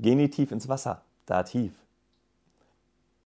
Genitiv ins Wasser, Dativ.